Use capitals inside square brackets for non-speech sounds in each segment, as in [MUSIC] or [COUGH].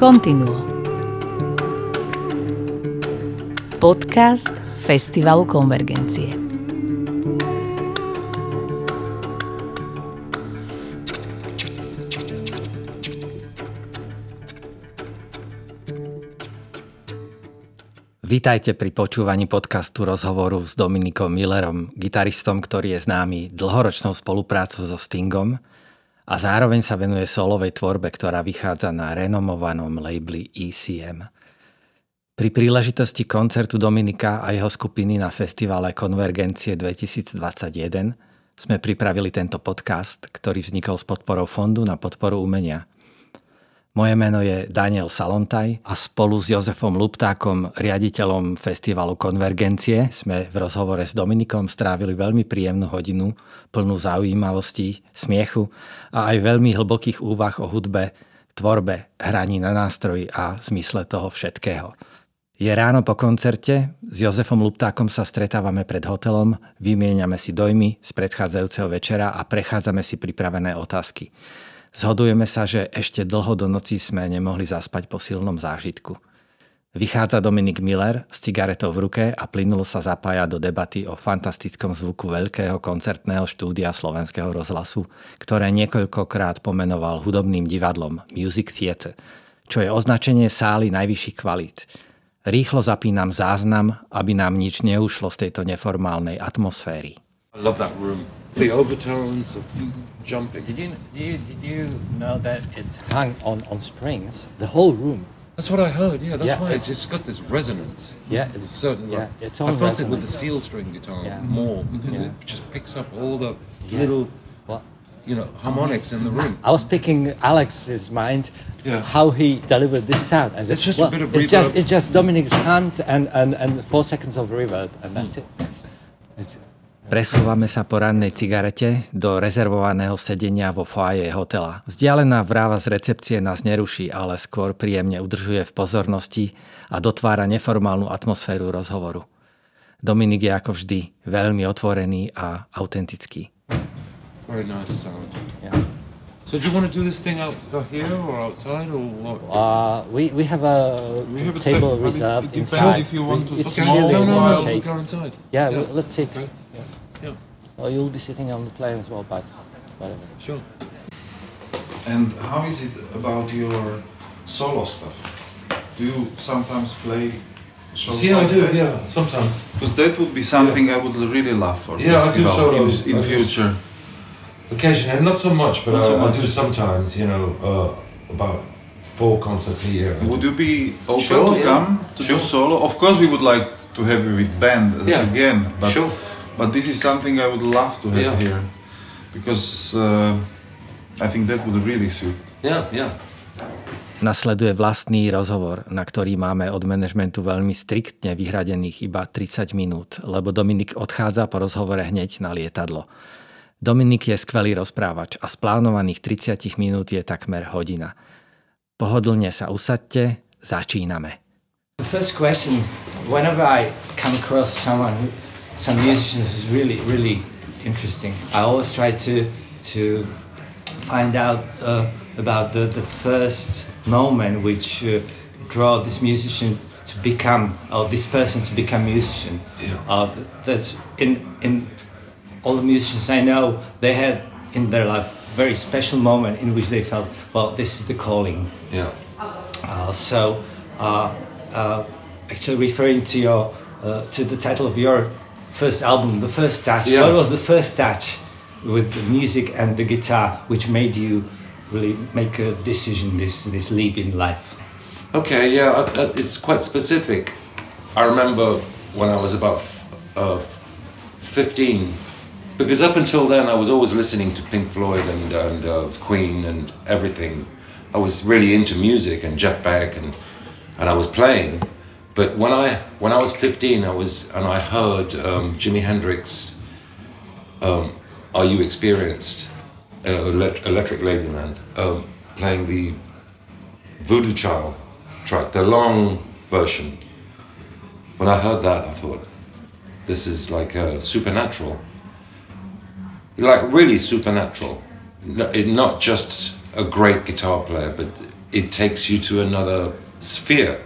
Continuo. Podcast Festivalu Konvergencie. Vítajte pri počúvaní podcastu rozhovoru s Dominikom Millerom, gitaristom, ktorý je známy dlhoročnou spoluprácou so Stingom a zároveň sa venuje solovej tvorbe, ktorá vychádza na renomovanom labeli ECM. Pri príležitosti koncertu Dominika a jeho skupiny na festivale Konvergencie 2021 sme pripravili tento podcast, ktorý vznikol s podporou Fondu na podporu umenia – moje meno je Daniel Salontaj a spolu s Jozefom Luptákom, riaditeľom festivalu Konvergencie, sme v rozhovore s Dominikom strávili veľmi príjemnú hodinu, plnú zaujímavostí, smiechu a aj veľmi hlbokých úvah o hudbe, tvorbe, hraní na nástroji a zmysle toho všetkého. Je ráno po koncerte, s Jozefom Luptákom sa stretávame pred hotelom, vymieňame si dojmy z predchádzajúceho večera a prechádzame si pripravené otázky. Zhodujeme sa, že ešte dlho do noci sme nemohli zaspať po silnom zážitku. Vychádza Dominik Miller s cigaretou v ruke a plynulo sa zapája do debaty o fantastickom zvuku veľkého koncertného štúdia slovenského rozhlasu, ktoré niekoľkokrát pomenoval hudobným divadlom Music Theatre, čo je označenie sály najvyšších kvalít. Rýchlo zapínam záznam, aby nám nič neušlo z tejto neformálnej atmosféry. I love that room. The overtones of jumping. Did you, did you, did you know that it's hung on, on springs, the whole room? That's what I heard. Yeah, that's Yeah, why it's, it's- just got this resonance. Yeah, it's- certain. yeah, like- it's I all felt it with the steel string guitar Yeah. more mm-hmm. because Yeah. it just picks up all the Yeah. little, Well, you know, harmonics in the room. I was picking Alex's mind Yeah. how he delivered this sound. I said, It's just a bit of it's just, reverb. it's just Dominic's hands and, and, and four seconds of reverb, and that's hmm. it. It's, Presúvame sa po rannej cigarete do rezervovaného sedenia vo foaje hotela. Vzdialená vráva z recepcie nás neruší, ale skôr príjemne udržuje v pozornosti a dotvára neformálnu atmosféru rozhovoru. Dominik je ako vždy veľmi otvorený a autentický. Very nice sound. yeah. So do you want to do this thing out here or outside or what? Uh, we, we have a We have a table. I mean, reserved it depends inside. if you want to it's Okay. no, no, one no, we'll go inside. Yeah, Yeah. well, let's sit. Okay. Yeah, Well, you'll be sitting on the plane as well, but whatever. sure. And how is it about your solo stuff? Do you sometimes play shows Yeah, I do. that? Yeah, sometimes. Because that would be something I would really love for Yeah, I do festival solos. in, in I do. future. Occasionally, not so much, but Not I, so I do sometimes. You know, uh, about four concerts a year. I Would do. you be open Sure, to yeah. come to Sure. do solo? Of course, we would like to have you with band Yeah. again, but Sure. But this is something I would love to have Yeah. here because uh, I think that would really suit. Yeah, yeah. Nasleduje vlastný rozhovor, na ktorý máme od manažmentu veľmi striktne vyhradených iba 30 minút, lebo Dominik odchádza po rozhovore hneď na lietadlo. Dominik je skvelý rozprávač a z plánovaných 30 minút je takmer hodina. Pohodlne sa usadte, začíname. The first question, whenever I come across someone, who, some musicians is really, really interesting, I always try to to find out uh, about the, the first moment which uh, draw this musician to become, or this person to become musician. Yeah. Uh, that's in in all the musicians I know, they had in their life very special moment in which they felt, well, this is the calling. Yeah. Uh, so, uh, uh, actually, referring to your uh, to the title of your first album, the first touch. Yeah. What was the first touch with the music and the guitar, which made you really make a decision, this this leap in life? Okay, yeah, uh, uh, it's quite specific. I remember when I was about uh, 15, because up until then I was always listening to Pink Floyd and, and uh, Queen and everything. I was really into music and Jeff Beck and, and I was playing. But when I when I was 15, I was and I heard um, Jimi Hendrix. Um, Are you experienced? Uh, elect- Electric Ladyland um, playing the Voodoo Child track, the long version. When I heard that, I thought, this is like uh, supernatural. Like really supernatural. Not just a great guitar player, but it takes you to another sphere.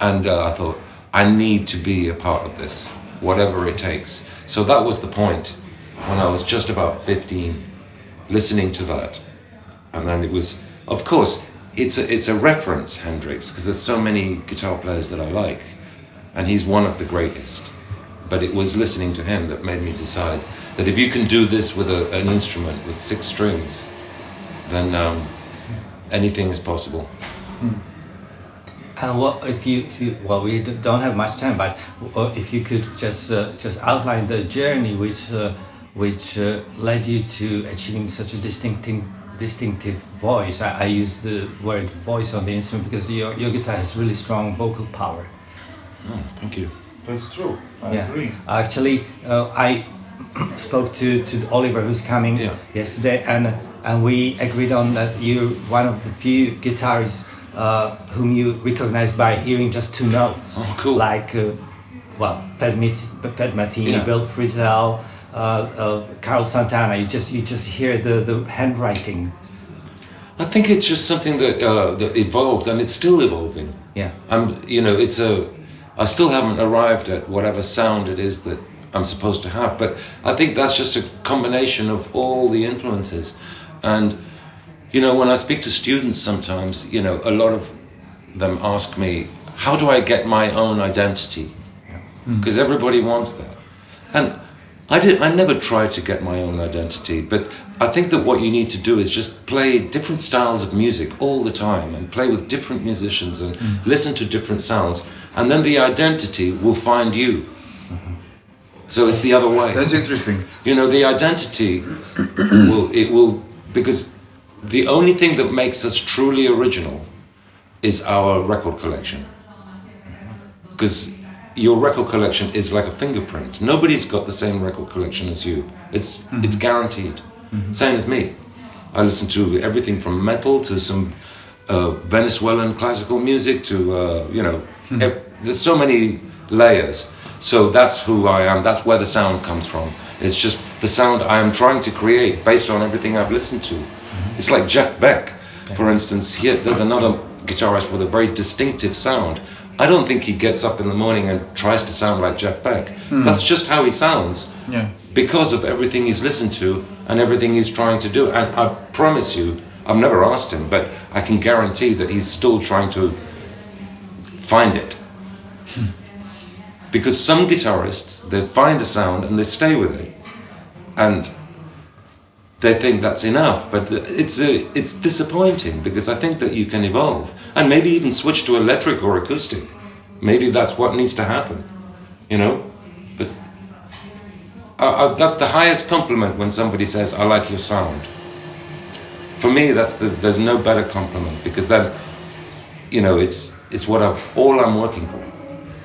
And uh, I thought, I need to be a part of this, whatever it takes. So that was the point when I was just about 15, listening to that. And then it was, of course, it's a, it's a reference, Hendrix, because there's so many guitar players that I like, and he's one of the greatest. But it was listening to him that made me decide that if you can do this with a, an instrument with six strings, then um, anything is possible. And what if you, if you well, we don't have much time, but uh, if you could just uh, just outline the journey which uh, which uh, led you to achieving such a distinctive distinctive voice. I, I use the word voice on the instrument because your, your guitar has really strong vocal power. Oh, thank you. That's true. I yeah. agree. Actually, uh, I [CLEARS THROAT] spoke to, to Oliver, who's coming Yeah. yesterday, and and we agreed on that you're one of the few guitarists uh, whom you recognize by hearing just two notes. Oh, cool. Like, uh, well, Pat, Meth- Pat Metheny, Yeah. Bill Frisell, uh, uh, Carl Santana. You just you just hear the, the handwriting. I think it's just something that uh, that evolved, and it's still evolving. Yeah. I'm, you know, it's a. I still haven't arrived at whatever sound it is that I'm supposed to have, but I think that's just a combination of all the influences, and you know, when I speak to students, sometimes you know, a lot of them ask me, "How do I get my own identity?" Hmm. Because everybody wants that, and I did. I never tried to get my own identity, but I think that what you need to do is just play different styles of music all the time, and play with different musicians, and hmm. listen to different sounds, and then the identity will find you. Mm-hmm. So it's the other way. That's interesting. You know, the identity will it will because the only thing that makes us truly original is our record collection. Because your record collection is like a fingerprint. Nobody's got the same record collection as you. It's it's guaranteed. Same as me. I listen to everything from metal to some uh, Venezuelan classical music to uh, you know. ev- there's so many layers. So that's who I am. That's where the sound comes from. It's just the sound I am trying to create based on everything I've listened to. It's like Jeff Beck, for instance. Here, there's another guitarist with a very distinctive sound. I don't think he gets up in the morning and tries to sound like Jeff Beck. Hmm. That's just how he sounds Yeah. because of everything he's listened to and everything he's trying to do. And I promise you, I've never asked him, but I can guarantee that he's still trying to find it. Hmm. Because some guitarists, they find a sound and they stay with it. And they think that's enough, but it's a, it's disappointing because I think that you can evolve and maybe even switch to electric or acoustic. Maybe that's what needs to happen, you know. But I, I, that's the highest compliment when somebody says, "I like your sound." For me, that's the there's no better compliment because then, you know, it's it's what I all I'm working for,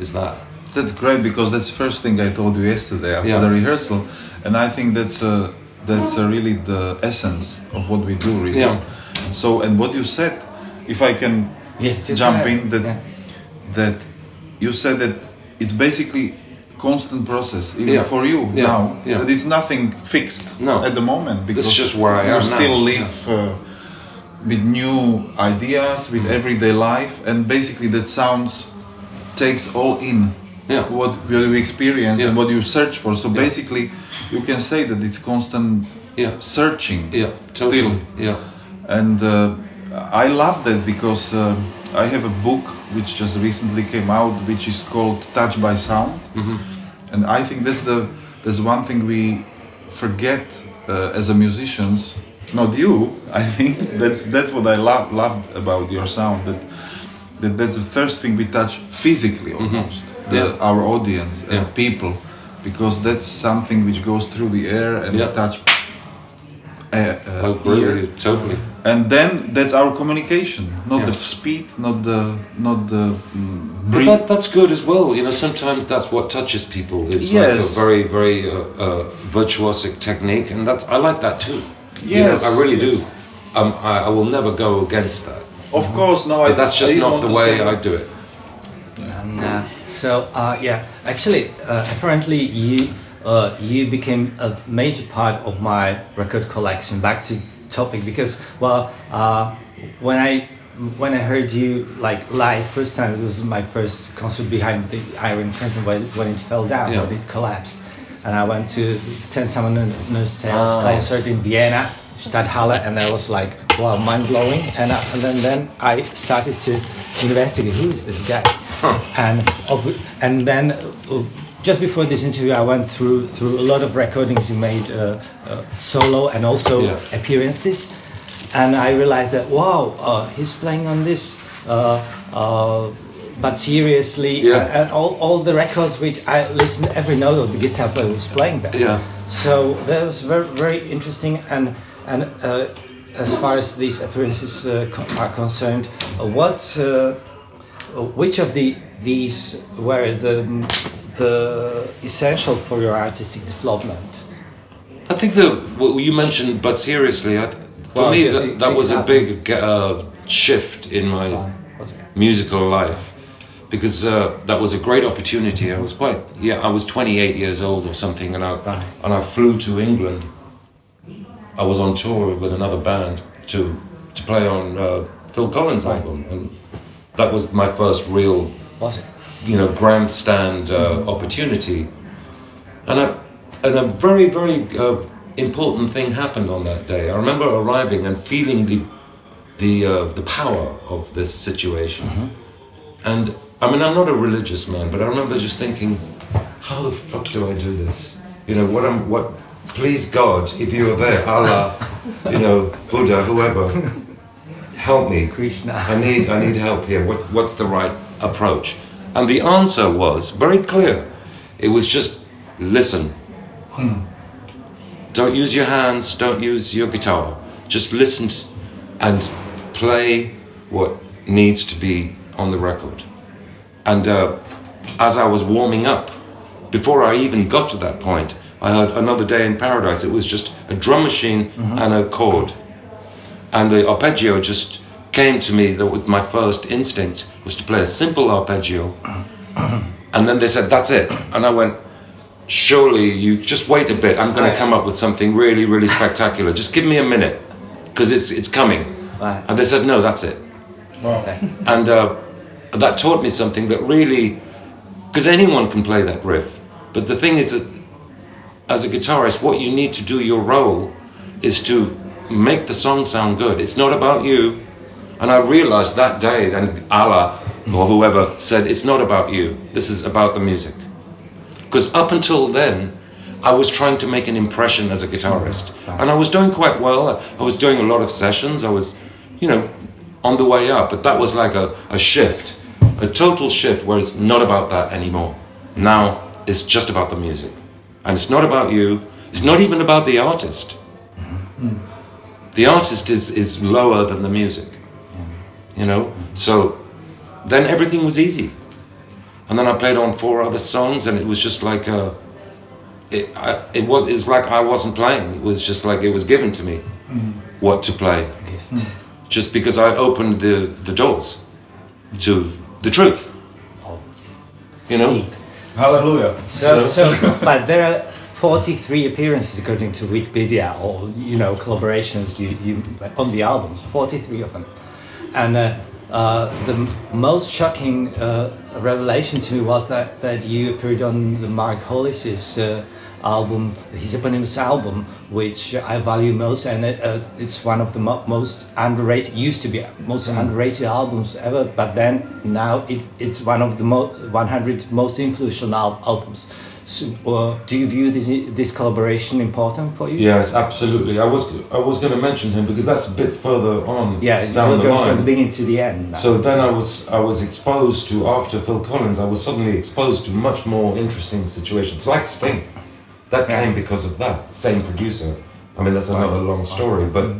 is that. That's great because that's the first thing I told you yesterday after Yeah. the rehearsal, and I think that's uh, that's uh, really the essence of what we do. Really. Yeah. So, and what you said, if I can jump in, that Yeah. that you said that it's basically constant process even Yeah. for you Yeah. now. Yeah. That it's nothing fixed No. at the moment because just where I you am still now. live. Uh, with new ideas, with everyday life, and basically that sounds takes all in Yeah. what you experience Yeah. and what you search for. So Yeah. basically, you can say that it's constant Yeah. searching. Yeah. Totally. Still, Yeah. and uh, I love that because uh, I have a book which just recently came out, which is called Touch by Sound, Mhm. and I think that's the that's one thing we forget uh, as a musicians. Not you, I think [LAUGHS] that's that's what I love loved about your sound. That that that's the first thing we touch physically almost the. Yeah. our audience and Yeah. people, because that's something which goes through the air and Yeah. we touch. Uh, uh, agree ear. totally. and then that's our communication not Yeah. the speed not the not the mm, But that, that's good as well. You know, sometimes that's what touches people. It's like a very, very uh, uh, virtuosic technique, and that's I like that too. You know, Yes, I really yes. do. Um, I, I will never go against that. of course no I, that's just I not the way I do it. And, uh, so uh, yeah, actually, uh, apparently you uh, you became a major part of my record collection. Back to topic because well, uh, when I when I heard you like live first time, it was my first concert behind the Iron Curtain when, when it fell down, Yeah. when it collapsed. And I went to the Ten Summoners Tales Ah, concert in Vienna, Stadthalle, and I was like, wow, mind blowing. And, I, and then, then I started to investigate who is this guy. And, and then uh, just before this interview, I went through, through a lot of recordings you made uh, uh, solo and also Yeah. appearances and I realized that wow, uh, he's playing on this, uh, uh, but seriously, Yeah. uh, and all, all the records which I listened every note of the guitar player was playing there. Yeah. So that was very very interesting, and and uh, as far as these appearances uh, are concerned, uh, what's uh, which of the these were the the essential for your artistic development? I think that what you mentioned, but seriously, I, for Well, me that, that was a big uh, shift in my Why was it? musical life because uh, that was a great opportunity. I was quite yeah, I was 28 years old or something, and I Right. and I flew to England. I was on tour with another band to to play on uh, Phil Collins' album, and that was my first real you know grandstand uh, opportunity. And a, and a very very uh, important thing happened on that day. I remember arriving and feeling the the uh, the power of this situation. And i mean i'm not a religious man but i remember just thinking how the fuck do i do this? You know what i'm what please god if you are there allah you know buddha whoever help me Krishna. I need, I need help here. What, what's the right approach? And the answer was very clear. It was just listen. Don't use your hands, don't use your guitar. Just listen and play what needs to be on the record. And uh, as I was warming up, before I even got to that point, I heard Another Day in Paradise. It was just a drum machine and a chord. And the arpeggio just came to me. That was my first instinct was to play a simple arpeggio. [COUGHS] And then they said that's it. And i went surely you just wait a bit. I'm going to come up with something really really spectacular. Just give me a minute because it's it's coming. Right. and they said no that's it. [LAUGHS] And uh, that taught me something that really because anyone can play that riff. But the thing is that as a guitarist what you need to do your role is to make the song sound good. It's not about you. And i realized that day then allah or whoever said it's not about you. This is about the music. Because up until then i was trying to make an impression as a guitarist. And i was doing quite well. I was doing a lot of sessions. I was you know on the way up. But that was like a, a shift a total shift where it's not about that anymore. Now it's just about the music and it's not about you it's not even about the artist the artist is, is lower than the music you know so then everything was easy and then I played on four other songs, and it was just like uh, it. I, it was. It's like I wasn't playing. It was just like it was given to me what to play, just because I opened the the doors to the truth. You know. Hallelujah. So, so, but there are 43 appearances according to Wikipedia, or you know, collaborations you, you on the albums. 43 of them, and uh, uh, the m- most shocking uh, revelation to me was that that you appeared on the Mark Hollis's uh, album, his eponymous album, which I value most, and it, uh, it's one of the mo- most underrated. Used to be most underrated albums ever, but then now it, it's one of the mo- 100 most influential al- albums. So, uh, do you view this this collaboration important for you? Yes, absolutely. I was I was going to mention him because that's a bit further on Yeah, it's down the going line. from the beginning to the end. now. So then I was I was exposed to after Phil Collins I was suddenly exposed to much more interesting situations like Sting. That came because of that same producer. I mean that's another long story, but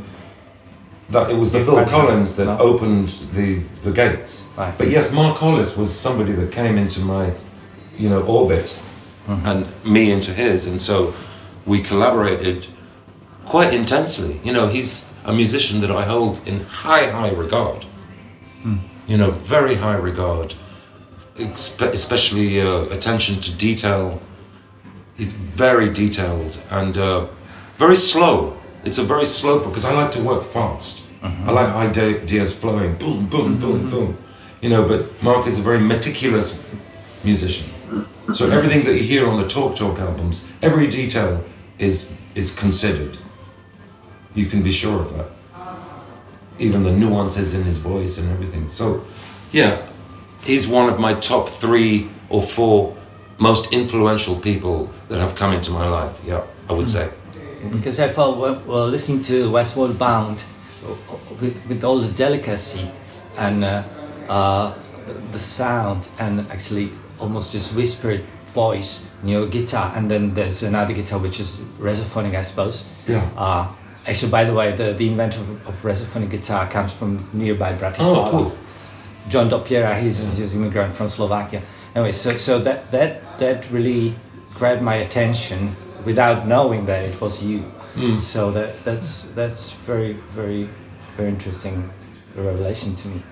that it was the Phil Collins that opened the the gates. But yes, Mark Hollis was somebody that came into my you know orbit and me into his, and so we collaborated quite intensely. You know, he's a musician that I hold in high, high regard. You know, very high regard, especially uh, attention to detail. He's very detailed and uh, very slow. It's a very slow because I like to work fast. I like ideas flowing, boom, boom, boom, boom. You know, but Mark is a very meticulous musician. So everything that you hear on the Talk Talk albums, every detail is is considered. You can be sure of that. Even the nuances in his voice and everything. So, yeah, he's one of my top three or four most influential people that have come into my life. Yeah, I would say. Because I felt well, listening to Westward Bound with, with all the delicacy and uh, uh, the sound and actually almost just whispered voice, you know, guitar, and then there's another guitar which is resophonic, I suppose. Yeah. Uh, actually, by the way, the, the inventor of, of resophonic guitar comes from nearby Bratislava. Oh, cool. John Dopyera, he's, he's an immigrant from Slovakia. Anyway, so, so that, that, that really grabbed my attention without knowing that it was you. Mm. So that, that's, that's very, very, very interesting revelation to me.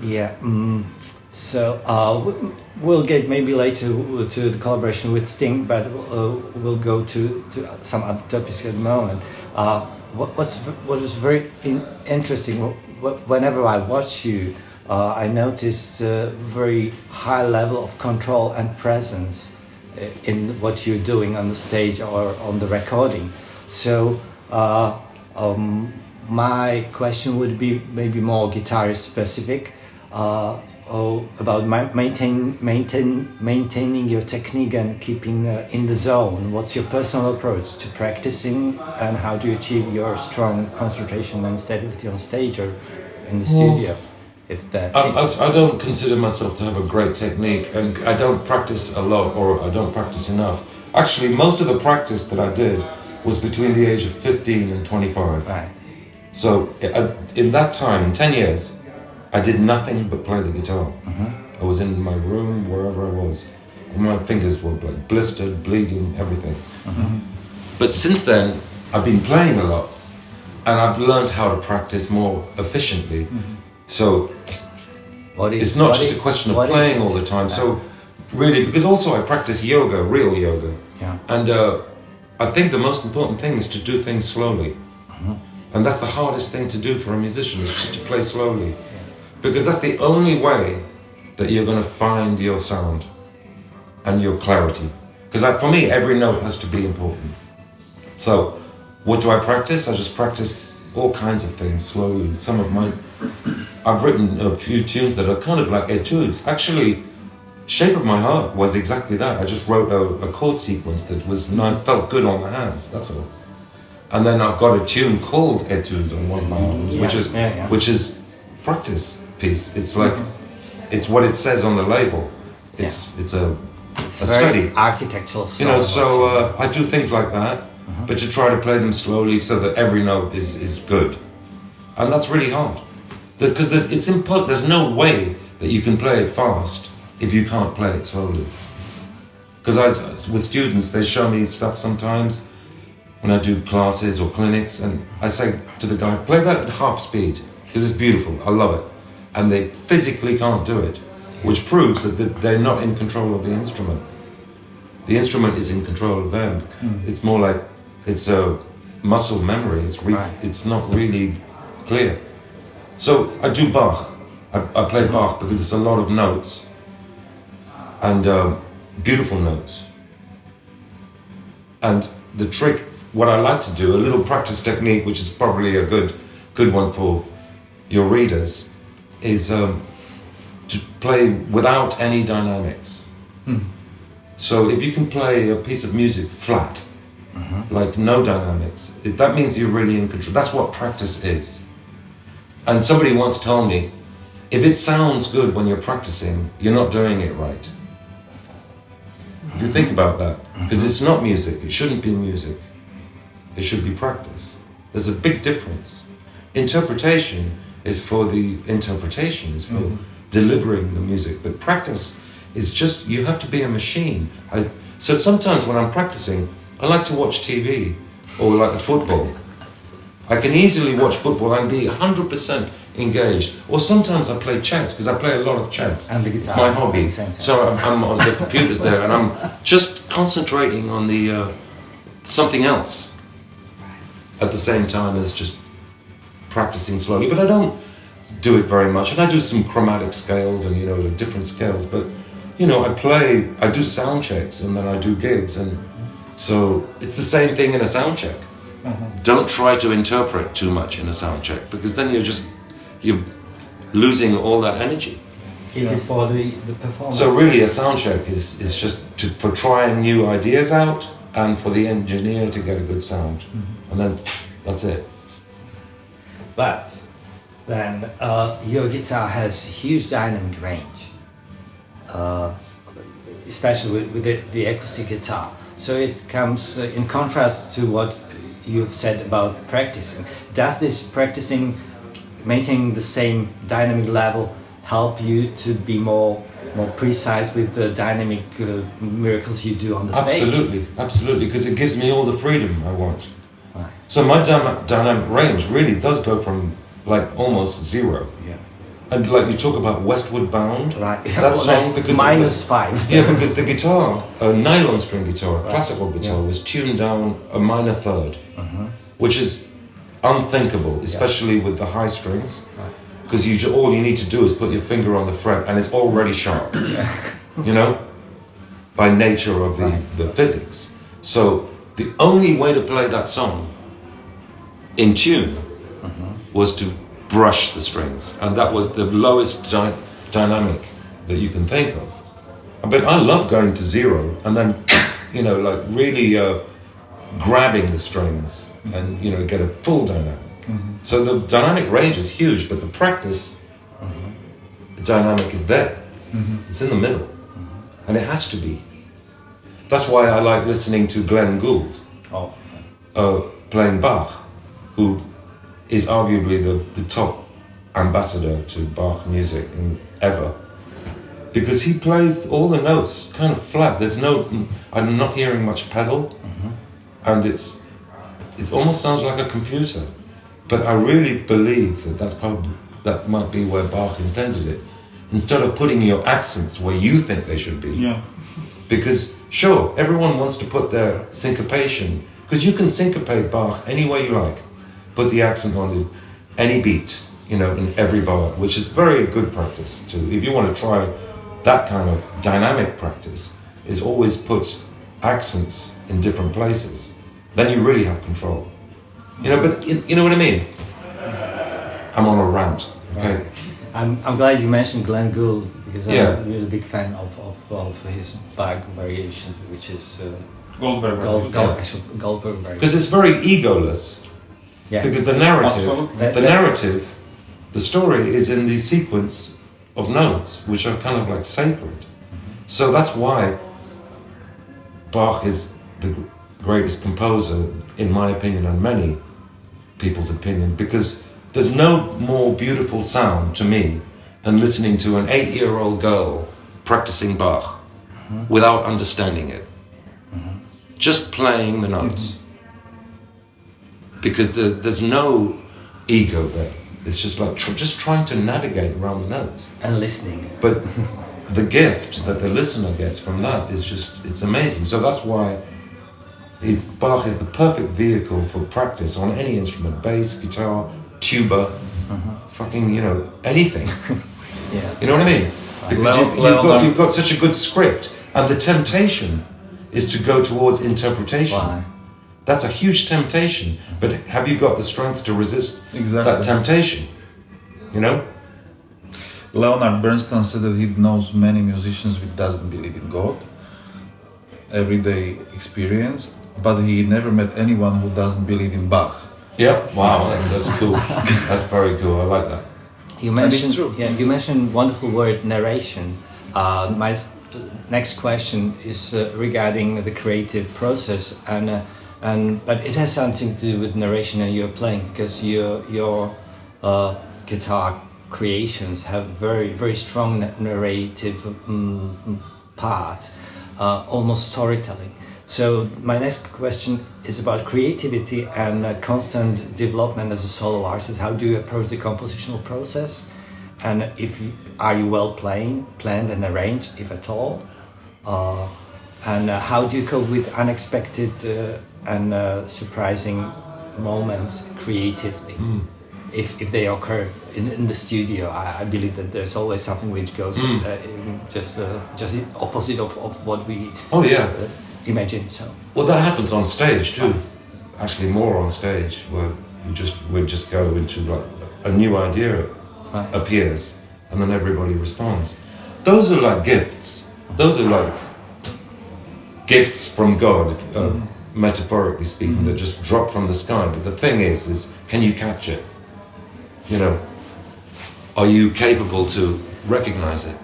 Yeah. Mm, so uh, we- we'll get maybe later to the collaboration with Sting, but uh, we'll go to, to some other topics at the moment. Uh, what, what's, what was very in, interesting, wh- wh- whenever I watch you, uh, I notice a very high level of control and presence uh, in what you're doing on the stage or on the recording. So uh, um, my question would be maybe more guitarist specific. Uh, oh, about ma- maintain, maintain, maintaining your technique and keeping uh, in the zone. What's your personal approach to practicing, and how do you achieve your strong concentration and stability on stage or in the studio? If that, I, I, I don't consider myself to have a great technique, and I don't practice a lot, or I don't practice enough. Actually, most of the practice that I did was between the age of 15 and 25. right. So, I, in that time, in 10 years, I did nothing but play the guitar. Mm-hmm. I was in my room, wherever I was. My fingers were like blistered, bleeding, everything. Mm-hmm. But since then, I've been playing a lot, and I've learned how to practice more efficiently. Mm-hmm. So What is, it's not just is- a question of playing all the time. So really, because also I practice yoga, real yoga, Yeah. and uh, I think the most important thing is to do things slowly, and that's the hardest thing to do for a musician is just to play slowly, because that's the only way that you're going to find your sound and your clarity. Because for me, every note has to be important. So, what do I practice? I just practice all kinds of things slowly. Some of my, I've written a few tunes that are kind of like etudes. Actually, Shape of My Heart was exactly that. I just wrote a, a chord sequence that was not, felt good on the hands. That's all. And then I've got a tune called Etude on one of my albums, which is yeah, yeah. which is practice piece. It's like, it's what it says on the label. It's it's a It's a study. architectural. You know, so uh, I do things like that, Uh-huh. but you try to play them slowly so that every note is, is good, and that's really hard. Because there's it's impo- There's no way that you can play it fast if you can't play it slowly. Because I with students, they show me stuff sometimes when I do classes or clinics, and I say to the guy, "Play that at half speed because it's beautiful. I love it," and they physically can't do it, which proves that they're not in control of the instrument the instrument is in control of them. Hmm. It's more like it's a muscle memory. It's re- Right. it's not really clear. So I do Bach. I, I play Bach because it's a lot of notes and um, beautiful notes. And the trick, what I like to do, a little practice technique, which is probably a good good one for your readers, is um, to play without any dynamics. So if you can play a piece of music flat, like no dynamics, it, that means you're really in control. That's what practice is. And somebody once told me, if it sounds good when you're practicing, you're not doing it right. If you think about that, because it's not music, it shouldn't be music. It should be practice. There's a big difference. Interpretation is for the interpretation, is for mm-hmm. delivering the music, but practice is just you have to be a machine. I, so sometimes when I'm practicing, I like to watch TV or like the football. I can easily watch football and be 100% engaged. Or sometimes I play chess because I play a lot of chess. And the it's my hobby. at the same time. So I'm, I'm on the computers there and I'm just concentrating on the uh, something else at the same time as just practicing slowly, but I don't do it very much. And I do some chromatic scales and you know the different scales, but you know I play, I do sound checks and then I do gigs, and so it's the same thing in a sound check. Don't try to interpret too much in a sound check because then you're just you're losing all that energy. For the, the performance. So really, a sound check is, is just to, for trying new ideas out and for the engineer to get a good sound, and then [SNIFFS] that's it. But then uh, your guitar has huge dynamic range, uh, especially with, with the, the acoustic guitar. So it comes in contrast to what you've said about practicing. Does this practicing, maintaining the same dynamic level, help you to be more more precise with the dynamic uh, miracles you do on the stage? Absolutely, absolutely, because it gives me all the freedom I want. Right. So my dyna- dynamic range really does go from like almost zero. Yeah. And like you talk about Westward Bound, Right. That Well, song that's because minus the- five. Yeah, because the guitar, a nylon string guitar, a Right. classical guitar, Yeah. was tuned down a minor 3rd Mm-hmm. which is unthinkable, especially with the high strings. Right. Because you all you need to do is put your finger on the fret, and it's already sharp. [COUGHS] you know, by nature of the, the physics. So the only way to play that song in tune was to brush the strings, and that was the lowest dy- dynamic that you can think of. But I love going to zero and then, you know, like really uh, grabbing the strings and you know get a full dynamic. So the dynamic range is huge, but the practice, the dynamic is there. It's in the middle, and it has to be. That's why I like listening to Glenn Gould Oh. uh, playing Bach, who is arguably the, the top ambassador to Bach music in, ever. Because he plays all the notes kind of flat. There's no, I'm not hearing much pedal, mm-hmm. and it's, it almost sounds like a computer. But I really believe that that's probably that might be where Bach intended it. Instead of putting your accents where you think they should be, Yeah. because sure, everyone wants to put their syncopation because you can syncopate Bach any way you like. Put the accent on the, any beat, you know, in every bar, which is very good practice too. If you want to try that kind of dynamic practice, is always put accents in different places. Then you really have control. You know, but you, you know what I mean. I'm on a rant. Okay. I'm, I'm glad you mentioned Glenn Gould because Yeah. I'm really a big fan of, of, of his Bach variation, which is uh, Goldberg. Gold, Gold, Yeah. Goldberg variation. Because it's very egoless. Yeah. Because the narrative, Absolutely. The that- narrative, the story is in the sequence of notes, which are kind of like sacred. Mm-hmm. So that's why Bach is the greatest composer, in my opinion, and many people's opinion, because there's no more beautiful sound to me than listening to an eight-year-old girl practicing Bach mm-hmm. without understanding it, mm-hmm. just playing the notes because there, there's no ego there. It's just like tr- just trying to navigate around the notes. and listening. But the gift that the listener gets from that is just it's amazing. So that's why it, Bach is the perfect vehicle for practice on any instrument: bass, guitar, tuba, mm-hmm. fucking you know anything. [LAUGHS] Yeah. You know what I mean? Because Well- you, you've, well got, you've got such a good script, and the temptation is to go towards interpretation. Why? That's a huge temptation. But have you got the strength to resist Exactly. that temptation? You know? Leonard Bernstein said that he knows many musicians who doesn't believe in God, everyday experience, but he never met anyone who doesn't believe in Bach. Yeah. Wow, that's, that's cool. [LAUGHS] that's very cool. I like that. You mentioned true. yeah, you mentioned wonderful word narration. Uh, my next question is uh, regarding the creative process, and uh, and but it has something to do with narration and your playing because your your uh, guitar creations have very very strong narrative um, part, uh, almost storytelling. So my next question is about creativity and uh, constant development as a solo artist. How do you approach the compositional process? And if you, are you well playing, planned and arranged, if at all? Uh, and uh, how do you cope with unexpected uh, and uh, surprising moments creatively? if, if they occur in, in the studio, I, I believe that there's always something which goes Mm. uh, in just uh, just opposite of, of what we Oh yeah. uh, imagine. So Well, that happens on stage too. Actually, more on stage where you just we just go into like a new idea Right. appears, and then everybody responds. Those are like gifts. Those are like gifts from God, uh, metaphorically speaking, that just drop from the sky. But the thing is, is can you catch it? You know, are you capable to recognize it?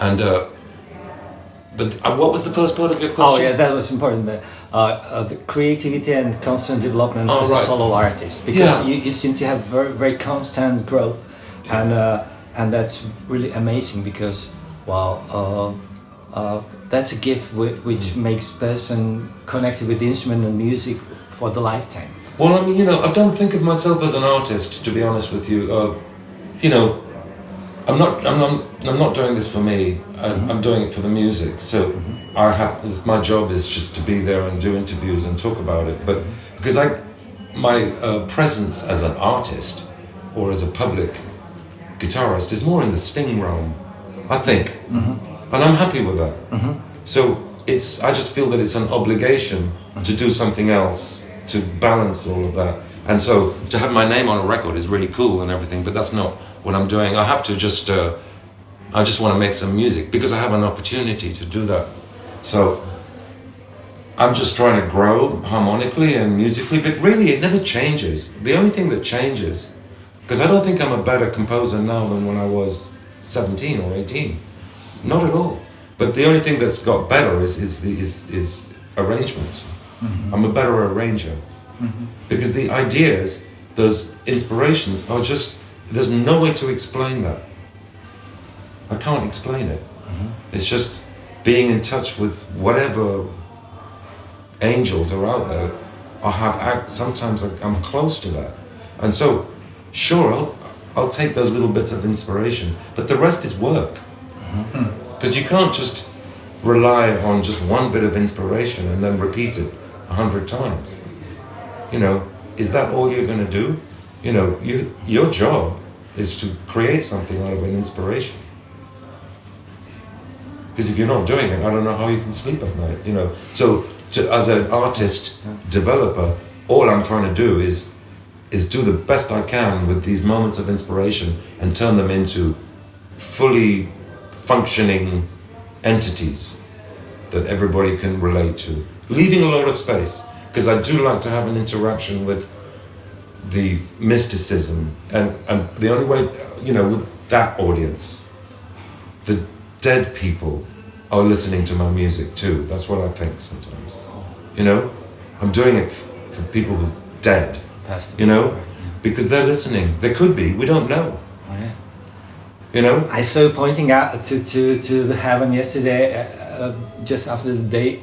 And uh, but uh, what was the first part of your question? Oh yeah, that was important. The, uh, uh, the creativity and constant development Oh, as right. a solo artist, because Yeah. you, you seem to have very very constant growth, and uh, and that's really amazing because uh, uh, that's a gift which Mm. makes person connected with the instrument and music for the lifetime. Well, I mean, you know, I don't think of myself as an artist, to be honest with you. Uh, you know, I'm not, I'm not, I'm not doing this for me. I'm, I'm doing it for the music. So, I have. It's, my job is just to be there and do interviews and talk about it. But because I, my uh, presence as an artist or as a public guitarist is more in the sting realm, I think, and I'm happy with that. So it's I just feel that it's an obligation to do something else to balance all of that. And so to have my name on a record is really cool and everything, but that's not what I'm doing. I have to just uh, I just want to make some music because I have an opportunity to do that. So I'm just trying to grow harmonically and musically, but really it never changes. The only thing that changes, because I don't think I'm a better composer now than when I was 17 or 18. Not at all. But the only thing that's got better is is the, is, is arrangements. Mm-hmm. I'm a better arranger mm-hmm. because the ideas, those inspirations are just there's no way to explain that. I can't explain it. Mm-hmm. It's just being in touch with whatever angels are out there. I have act. Sometimes I'm close to that, and so sure I'll I'll take those little bits of inspiration, but the rest is work because you can't just rely on just one bit of inspiration and then repeat it a hundred times. You know, is that all you're going to do? You know, you, your job is to create something out of an inspiration. Because if you're not doing it, I don't know how you can sleep at night. You know, so to, as an artist developer, all I'm trying to do is is do the best I can with these moments of inspiration and turn them into fully functioning entities that everybody can relate to, leaving a lot of space. Because I do like to have an interaction with the mysticism, and, and the only way, you know, with that audience, the dead people are listening to my music too. That's what I think sometimes. You know, I'm doing it f- for people who are dead, you know, because they're listening. They could be, we don't know, Oh, yeah. You know? I saw pointing out to, to, to the heaven yesterday, uh, uh, just after the day,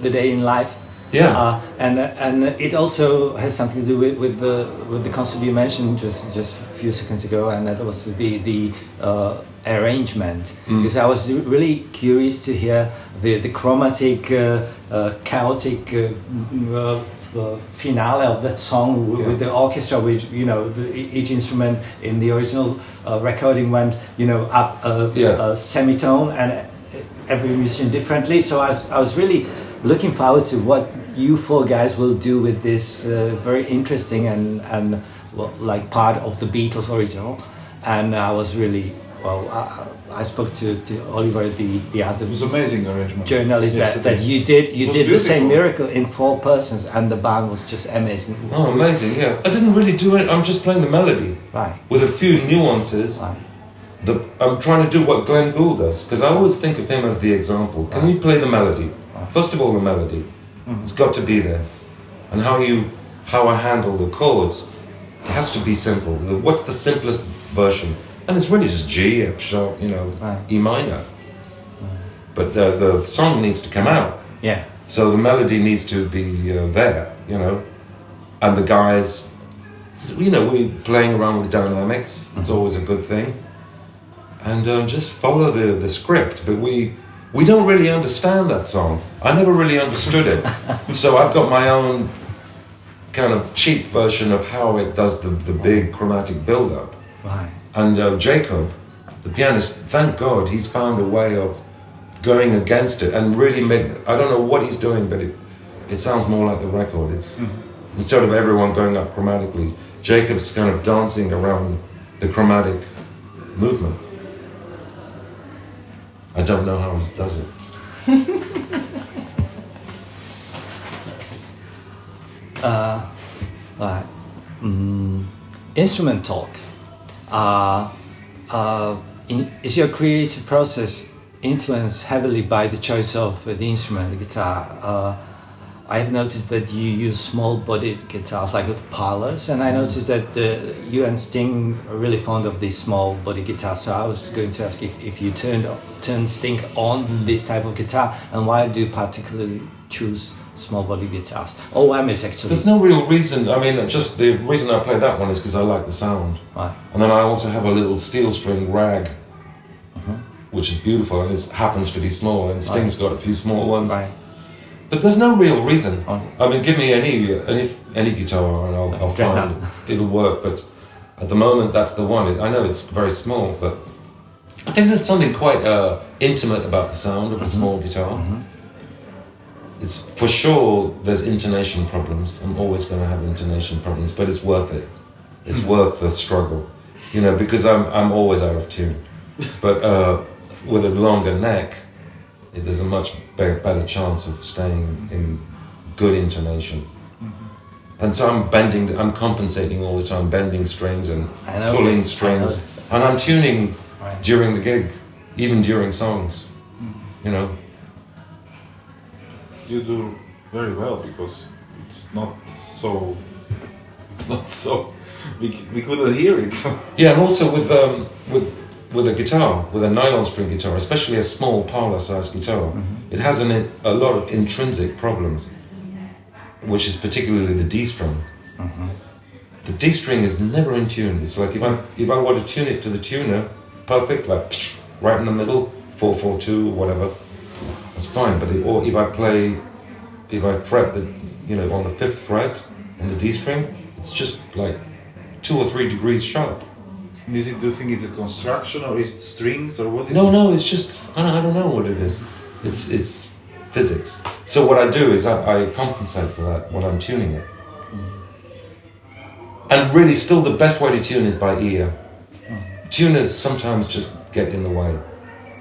the day in life. Yeah. Uh, and and it also has something to do with, with the with the concept you mentioned just just a few seconds ago, and that was the the uh, arrangement. Mm. Because I was really curious to hear the the chromatic, uh, uh, chaotic. Uh, finale of that song with, Yeah. with the orchestra, which you know, the, each instrument in the original uh, recording went, you know, up a, Yeah. a semitone, and every musician differently. So I was, I was really looking forward to what you four guys will do with this uh, very interesting and and well, like part of the Beatles original. And I was really well. I, I spoke to, to Oliver, the the other It was amazing arrangement. journalist, that, that you did you It was did the same miracle in four persons, and the band was just amazing. Oh, amazing, yeah. I didn't really do it, I'm just playing the melody Right. with a few nuances. Right. The, I'm trying to do what Glenn Gould does because I always think of him as the example. Can you play the melody? First of all, the melody. Mm-hmm. It's got to be there, and how you how I handle the chords. It has to be simple. The- What's the simplest version? And it's really just G, F sharp, you know, Right. E minor. But the the song needs to come out. Yeah. So the melody needs to be uh, there, you know, and the guys, you know, we're playing around with dynamics. It's always a good thing, and um, just follow the the script. But we we don't really understand that song. I never really understood it, [LAUGHS] so I've got my own kind of cheap version of how it does the, the big chromatic build up. Right. And uh, Jacob, the pianist, thank God he's found a way of going against it and really make. I don't know what he's doing, but it it sounds more like the record. It's instead of everyone going up chromatically, Jacob's kind of dancing around the chromatic movement. I don't know how he does it. [LAUGHS] uh, right. Mm, instrument talks. Uh, uh, in, is your creative process influenced heavily by the choice of the instrument, the guitar? Uh, I've noticed that you use small-bodied guitars like with parlors, and I noticed that uh, you and Sting are really fond of these small bodied guitars. So I was going to ask if, if you turned turned Sting on this type of guitar, and why do you particularly choose small-body guitars? OM is actually There's no real reason. I mean, just the reason I play that one is because I like the sound. right. And then I also have a little steel string rag, mm-hmm. which is beautiful and it happens to be small. And Sting's got a few small ones. Right. But there's no real reason. Oh. I mean, give me any any any guitar and I'll, I'll find it'll work. But at the moment, that's the one. I know it's very small, but I think there's something quite uh, intimate about the sound of a mm-hmm. small guitar. Mm-hmm. It's for sure. There's intonation problems. I'm always going to have intonation problems, but it's worth it. It's worth the struggle, you know, because I'm I'm always out of tune. [LAUGHS] But uh, with a longer neck, there's a much be- better chance of staying in good intonation. And so I'm bending, I'm compensating all the time, bending strings and pulling this, strings, and I'm tuning Right. during the gig, even during songs. You know, You do very well because it's not so. It's not so. We, we couldn't hear it. [LAUGHS] yeah, and also with um, with with a guitar, with a nylon string guitar, especially a small parlor-sized guitar, it has an, a lot of intrinsic problems, which is particularly the D string. The D string is never in tune. It's like if I if I want to tune it to the tuner, perfect, like right in the middle, four four two or whatever, that's fine. But if, or if I play, if I fret the you know on the fifth fret on the D string, it's just like two or three degrees sharp. Is it, do you think it's a construction or is it strings or what is No, it? no, it's just I don't, I don't know what it is. It's it's physics. So what I do is I, I compensate for that when I'm tuning it. Mm. And really, still the best way to tune is by ear. Mm. Tuners sometimes just get in the way.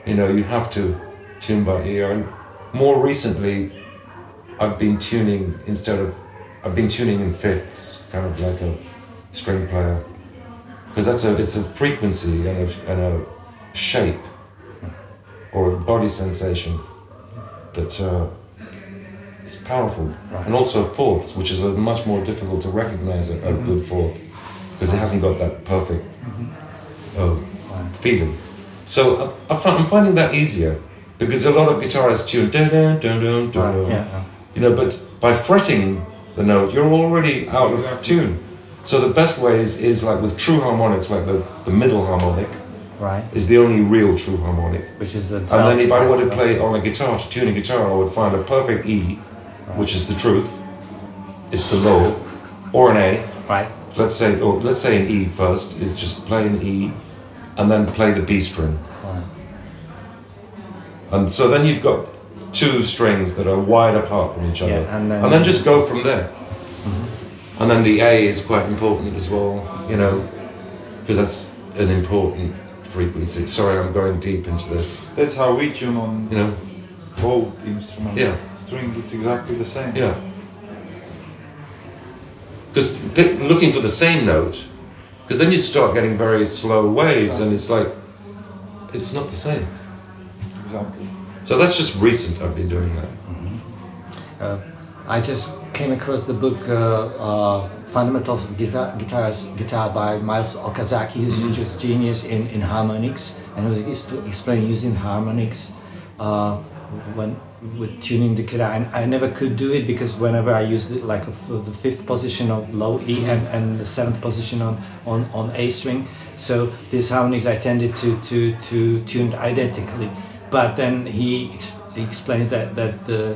You know, you have to tune by ear. And more recently, I've been tuning instead of I've been tuning in fifths, kind of like a string player, because that's a it's a frequency and a, and a shape or a body sensation that uh, is powerful, and also fourths, which is a much more difficult to recognize a, a good fourth because it hasn't got that perfect uh, feeling. So I, I'm finding that easier because a lot of guitarists tune dun dun dun dun dun, Right, yeah. you know, but by fretting the note, you're already out of tune. So the best way is, is like with true harmonics, like the, the middle harmonic Right. is the only real true harmonic. Which is the. And then if I were to 12th play on a guitar, to tune a guitar, I would find a perfect E, which is the truth. It's the low, or an A. Right. Let's say, or let's say an E first is just play an E, and then play the B string. Right. And so then you've got two strings that are wide apart from each other, Yeah, and then- just go from there. Mm-hmm. And then the A is quite important as well, you know, because that's an important frequency. Sorry, I'm going deep into this. That's how we tune on You know, both instruments. Yeah. String, it's exactly the same. Yeah. Because looking for the same note, because then you start getting very slow waves, and it's like, it's not the same. Exactly. So that's just recent. I've been doing that. Uh, I just came across the book uh, uh, Fundamentals of Guitar, Guitars, Guitar by Miles Okazaki, who's just genius in, in harmonics, and he was exp- explaining using harmonics uh, when with tuning the guitar. And I never could do it because whenever I used it, like for the fifth position of low E and, and the seventh position on, on, on A string, so these harmonics I tended to, to, to tune identically. But then he, ex- he explains that, that the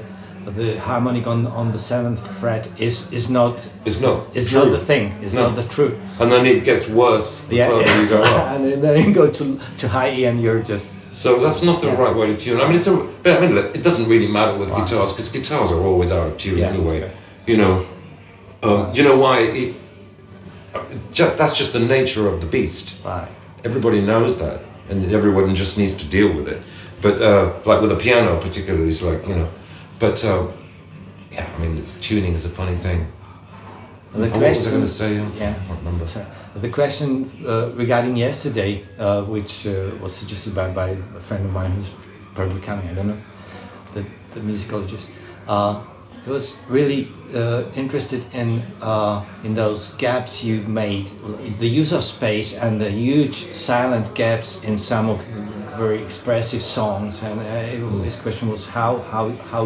the harmonic on on the seventh fret is is not It's not. is true. not the thing. It's No. not the truth. And then it gets worse the further you go [LAUGHS] up. and then you go to to high E and you're just So that's not the Yeah. right way to tune. I mean, it's a. But I mean, it doesn't really matter with Right. guitars because guitars are always out of tune Yeah, anyway. You know, um, you know why? It, ju- that's just the nature of the beast. right. Everybody knows that, and everyone just needs to deal with it. But uh, like with a piano, particularly, it's like you know. But um, yeah, I mean, it's, tuning is a funny thing. And the Oh, what was I question- going to say? Yeah. I remember. The question uh, regarding yesterday, uh, which uh, was suggested by, by a friend of mine who's probably coming, I don't know, the, the musicologist, uh, he was really uh, interested in uh, in those gaps you made, the use of space and the huge silent gaps in some of the very expressive songs. And uh, mm. his question was how how how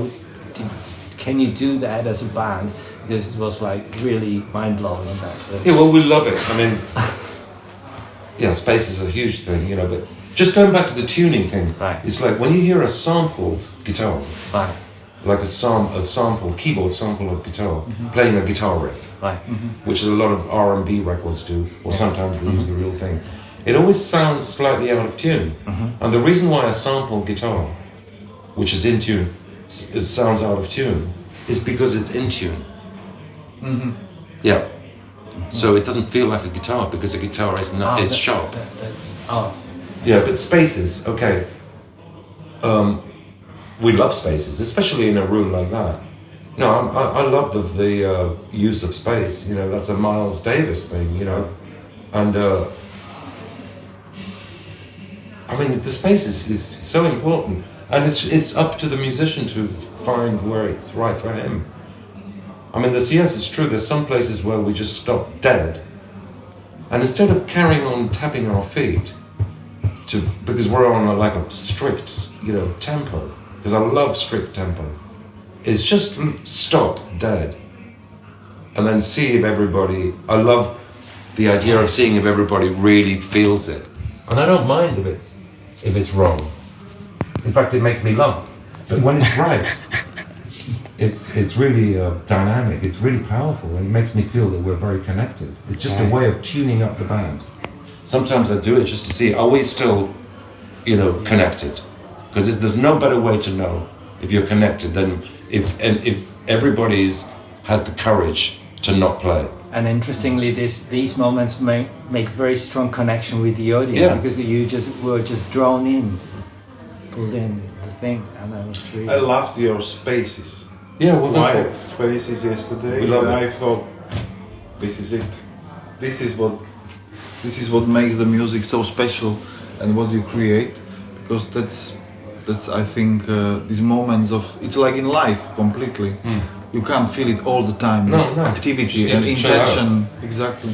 did, can you do that as a band? Because it was like really mind blowing. That Yeah, well, we love it. I mean, [LAUGHS] yeah, space is a huge thing, you know. But just going back to the tuning thing, Right. it's like when you hear a sampled guitar, right, like a sam a sample keyboard sample of guitar mm-hmm. playing a guitar riff, right. Mm-hmm. which is a lot of R and B records do, or sometimes they use the real thing. It always sounds slightly out of tune, and the reason why a sample guitar, which is in tune, it sounds out of tune, is because it's in tune. Yeah. So it doesn't feel like a guitar because a guitar is not Ah, is that- sharp. that- oh, Yeah, but spaces, okay. Um, we love spaces, especially in a room like that. No, I, I, I love the, the uh, use of space. You know, that's a Miles Davis thing. You know, and uh, I mean, the space is, is so important, and it's it's up to the musician to find where it's right for him. I mean, this yes, it's true. There's some places where we just stop dead, and instead of carrying on tapping our feet, to because we're on a like a strict, you know, tempo. Because I love strict tempo. It's just stop dead, and then see if everybody. I love the idea of seeing if everybody really feels it, and I don't mind if it's if it's wrong. In fact, it makes me laugh. But when it's right, it's it's really uh, dynamic. It's really powerful, and it makes me feel that we're very connected. It's just a way of tuning up the band. Sometimes I do it just to see are we still, you know, connected? Because there's no better way to know if you're connected than if and if everybody's has the courage to not play. And interestingly, this these moments make make very strong connection with the audience Yeah. because you just were just drawn in, pulled in the thing, and that was really. I loved your spaces. Yeah, well, that's Quiet what, spaces yesterday. We love and it. I thought, this is it. This is what, this is what makes the music so special, and what you create, because that's, that's I think uh, these moments of it's like in life completely. You can't feel it all the time. No, no. Activity and need to chill out. intention. Exactly.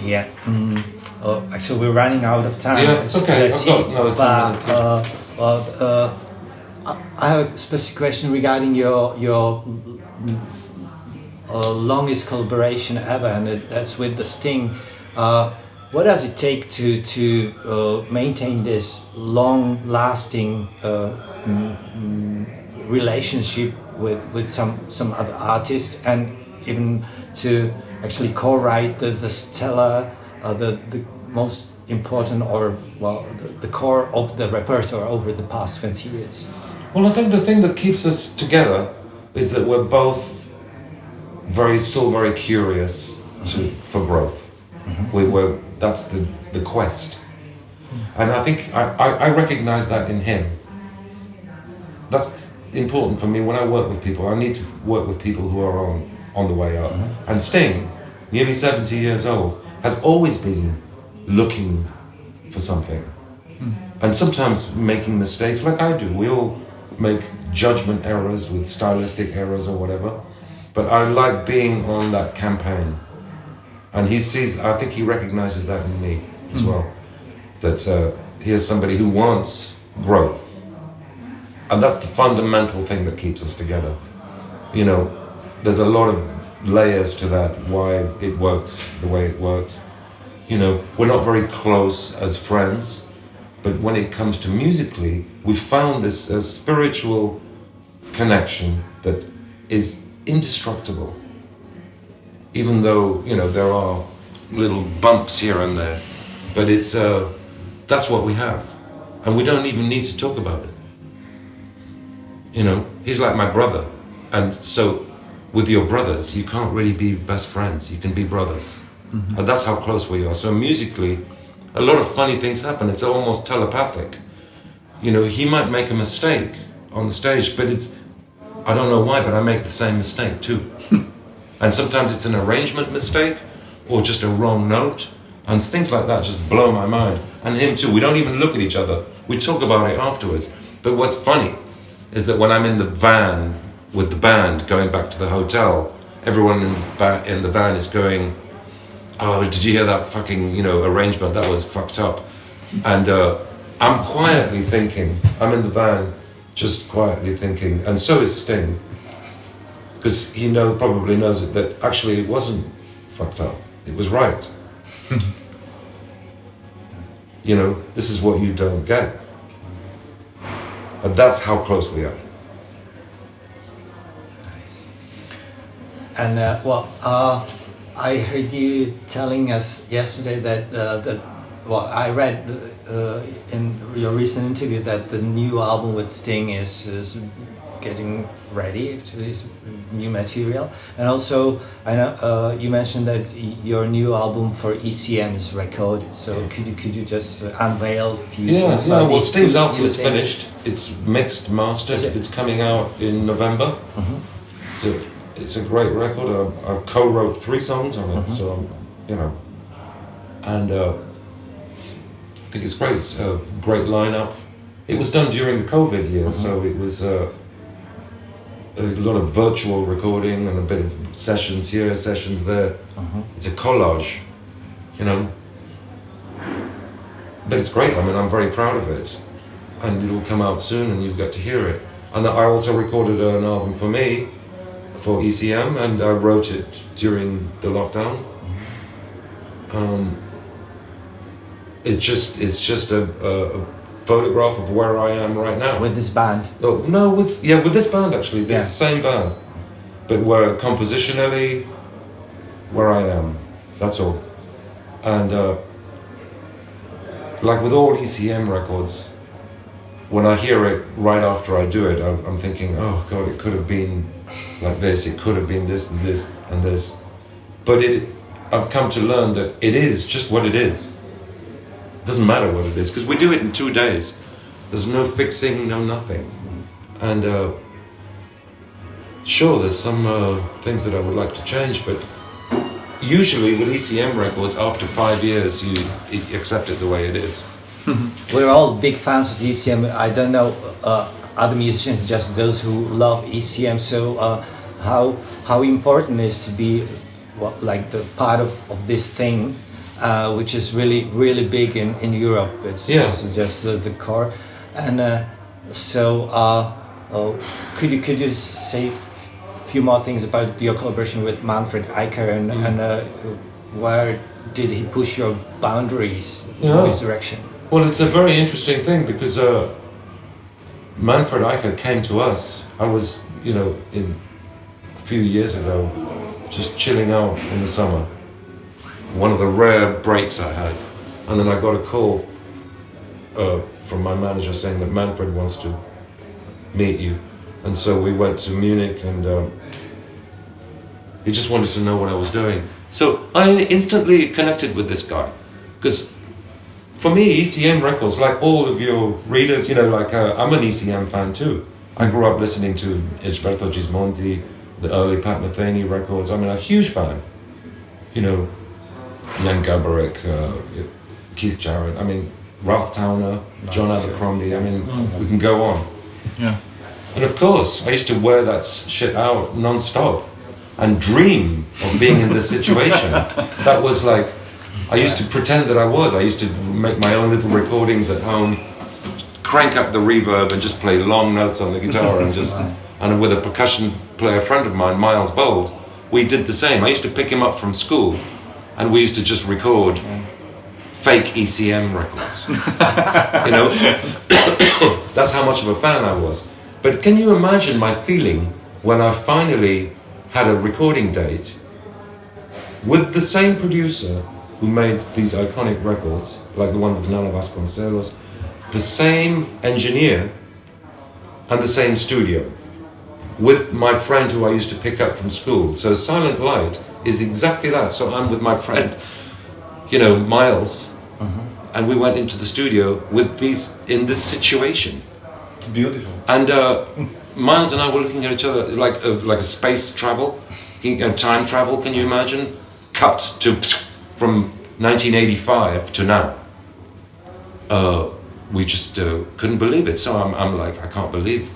Yeah. Mm. Oh, actually, we're running out of time. Yeah, it's okay. as I I've got another 10 but. Uh, well, uh, I- I have a specific question regarding your your uh, longest collaboration ever, and it, that's with the Sting. Uh, what does it take to to uh, maintain this long-lasting uh, mm, mm, relationship with with some some other artists, and even to actually co-write the the stellar, uh, the the most important or well the, the core of the repertoire over the past twenty years. Well, I think the thing that keeps us together is that we're both very, still very curious to, for growth. We, we're, that's the, the quest. And I think I, I, I recognize that in him. That's important for me when I work with people. I need to work with people who are on, on the way up. Mm-hmm. And Sting, nearly 70 years old, has always been looking for something hmm. and sometimes making mistakes like I do. We all make judgment errors with stylistic errors or whatever. But I like being on that campaign. And he sees, I think he recognizes that in me as hmm. well. That uh, here's somebody who wants growth. And that's the fundamental thing that keeps us together. You know, there's a lot of layers to that, why it works the way it works. You know, we're not very close as friends, but when it comes to musically, we found this uh, spiritual connection that is indestructible. Even though you know there are little bumps here and there, but it's uh, that's what we have, and we don't even need to talk about it. You know, he's like my brother, and so with your brothers, you can't really be best friends. You can be brothers, mm-hmm. and that's how close we are. So musically, a lot of funny things happen. It's almost telepathic. You know, he might make a mistake on the stage, but it's I don't know why, but I make the same mistake too. [LAUGHS] and sometimes it's an arrangement mistake or just a wrong note. And things like that just blow my mind. And him too. We don't even look at each other. We talk about it afterwards. But what's funny is that when I'm in the van with the band going back to the hotel, everyone in the, ba- in the van is going, Oh, did you hear that fucking, you know, arrangement? That was fucked up. And uh, I'm quietly thinking, I'm in the van just quietly thinking, and so is Sting, because he know probably knows it that actually it wasn't fucked up. It was right. [LAUGHS] you know, this is what you don't get, and that's how close we are. And uh, well, uh, I heard you telling us yesterday that uh, that well, I read uh, in your recent interview that the new album with Sting is, is getting ready to this new material, and also I know uh, you mentioned that your new album for ECM is recorded. So could you could you just uh, unveil a few Yeah, things yeah. Well, Sting's album is finished. It's mixed, mastered. It? It's coming out in November. Mhm. It's a it's a great record. I, I co-wrote three songs on it, Mhm. so you know, and uh, I think it's great. It's a great lineup. It was done during the COVID years, so it was uh, a lot of virtual recording and a bit of sessions here, sessions there. Mhm. It's a collage, you know. But it's great. I mean, I'm very proud of it, and it'll come out soon, and you'll get to hear it. And I also recorded an album for me, for ECM, and I wrote it during the lockdown. Um, it just it's just a, a, a photograph of where I am right now. with this band. Oh no, with yeah, with this band actually, this Yeah. same band, but where compositionally, where I am, that's all, and uh, like with all ECM records, when I hear it right after I do it, I'm, I'm thinking, oh god, it could have been like this, it could have been this and this and this, but it, I've come to learn that it is just what it is. It doesn't matter what it is because we do it in two days. There's no fixing, no nothing. And uh, sure, there's some uh, things that I would like to change, but usually with ECM records, after five years, you, accept it the way it is. [LAUGHS] We're all big fans of ECM. I don't know uh, other musicians, just those who love ECM. So, uh, how how important is to be well, like the part of, of this thing, uh, which is really really big in, in Europe. It's Yeah. just, just the, the core, and uh, so uh, uh, could you could you say a few more things about your collaboration with Manfred Eicher and, Mm. and uh, where did he push your boundaries Yeah. in which direction? Well, it's a very interesting thing because uh, Manfred Eicher came to us. I was, you know, in a few years ago, just chilling out in the summer. One of the rare breaks I had, and then I got a call uh, from my manager saying that Manfred wants to meet you, and so we went to Munich, and um, he just wanted to know what I was doing. So I instantly connected with this guy because for me, ECM records, like all of your readers, you know, like uh, I'm an ECM fan too. I grew up listening to Egberto Gismonti, the early Pat Metheny records. I mean, a huge fan. You know, Jan Garbarek, uh, Keith Jarrett. I mean, Ralph Towner, John Abercrombie. I mean, we can go on. Yeah. And of course, I used to wear that shit out non-stop and dream of being in this situation. [LAUGHS] that was like, I used to pretend that I was. I used to make my own little recordings at home, crank up the reverb and just play long notes on the guitar and just, and with a percussion player friend of mine, Miles Bould, we did the same. I used to pick him up from school and we used to just record fake ECM records. [LAUGHS] you know, [COUGHS] that's how much of a fan I was. But can you imagine my feeling when I finally had a recording date with the same producer who made these iconic records, like the one with Nana Vasconcelos, the same engineer, and the same studio, with my friend who I used to pick up from school. So Silent Light is exactly that. So I'm with my friend, you know, Miles, and we went into the studio with these in this situation. It's beautiful. And uh, Miles and I were looking at each other like a, like a space travel, time travel. Can you imagine? Cut to from 1985 to now. Uh, we just uh, couldn't believe it. So I'm, I'm like, I can't believe.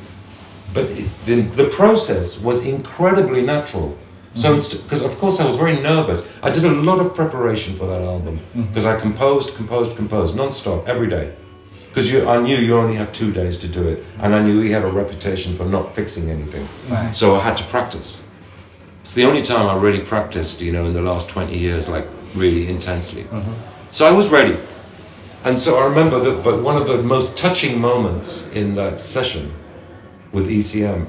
But it, the, the process was incredibly natural. So it's because of course I was very nervous. I did a lot of preparation for that album mm-hmm. because I composed, composed, composed non-stop every day. Because I knew you only have two days to do it, and I knew he had a reputation for not fixing anything. Right. So I had to practice. It's the only time I really practiced, you know, in the last 20 years, like really intensely. Mm-hmm. So I was ready. And so I remember that, but one of the most touching moments in that session with ECM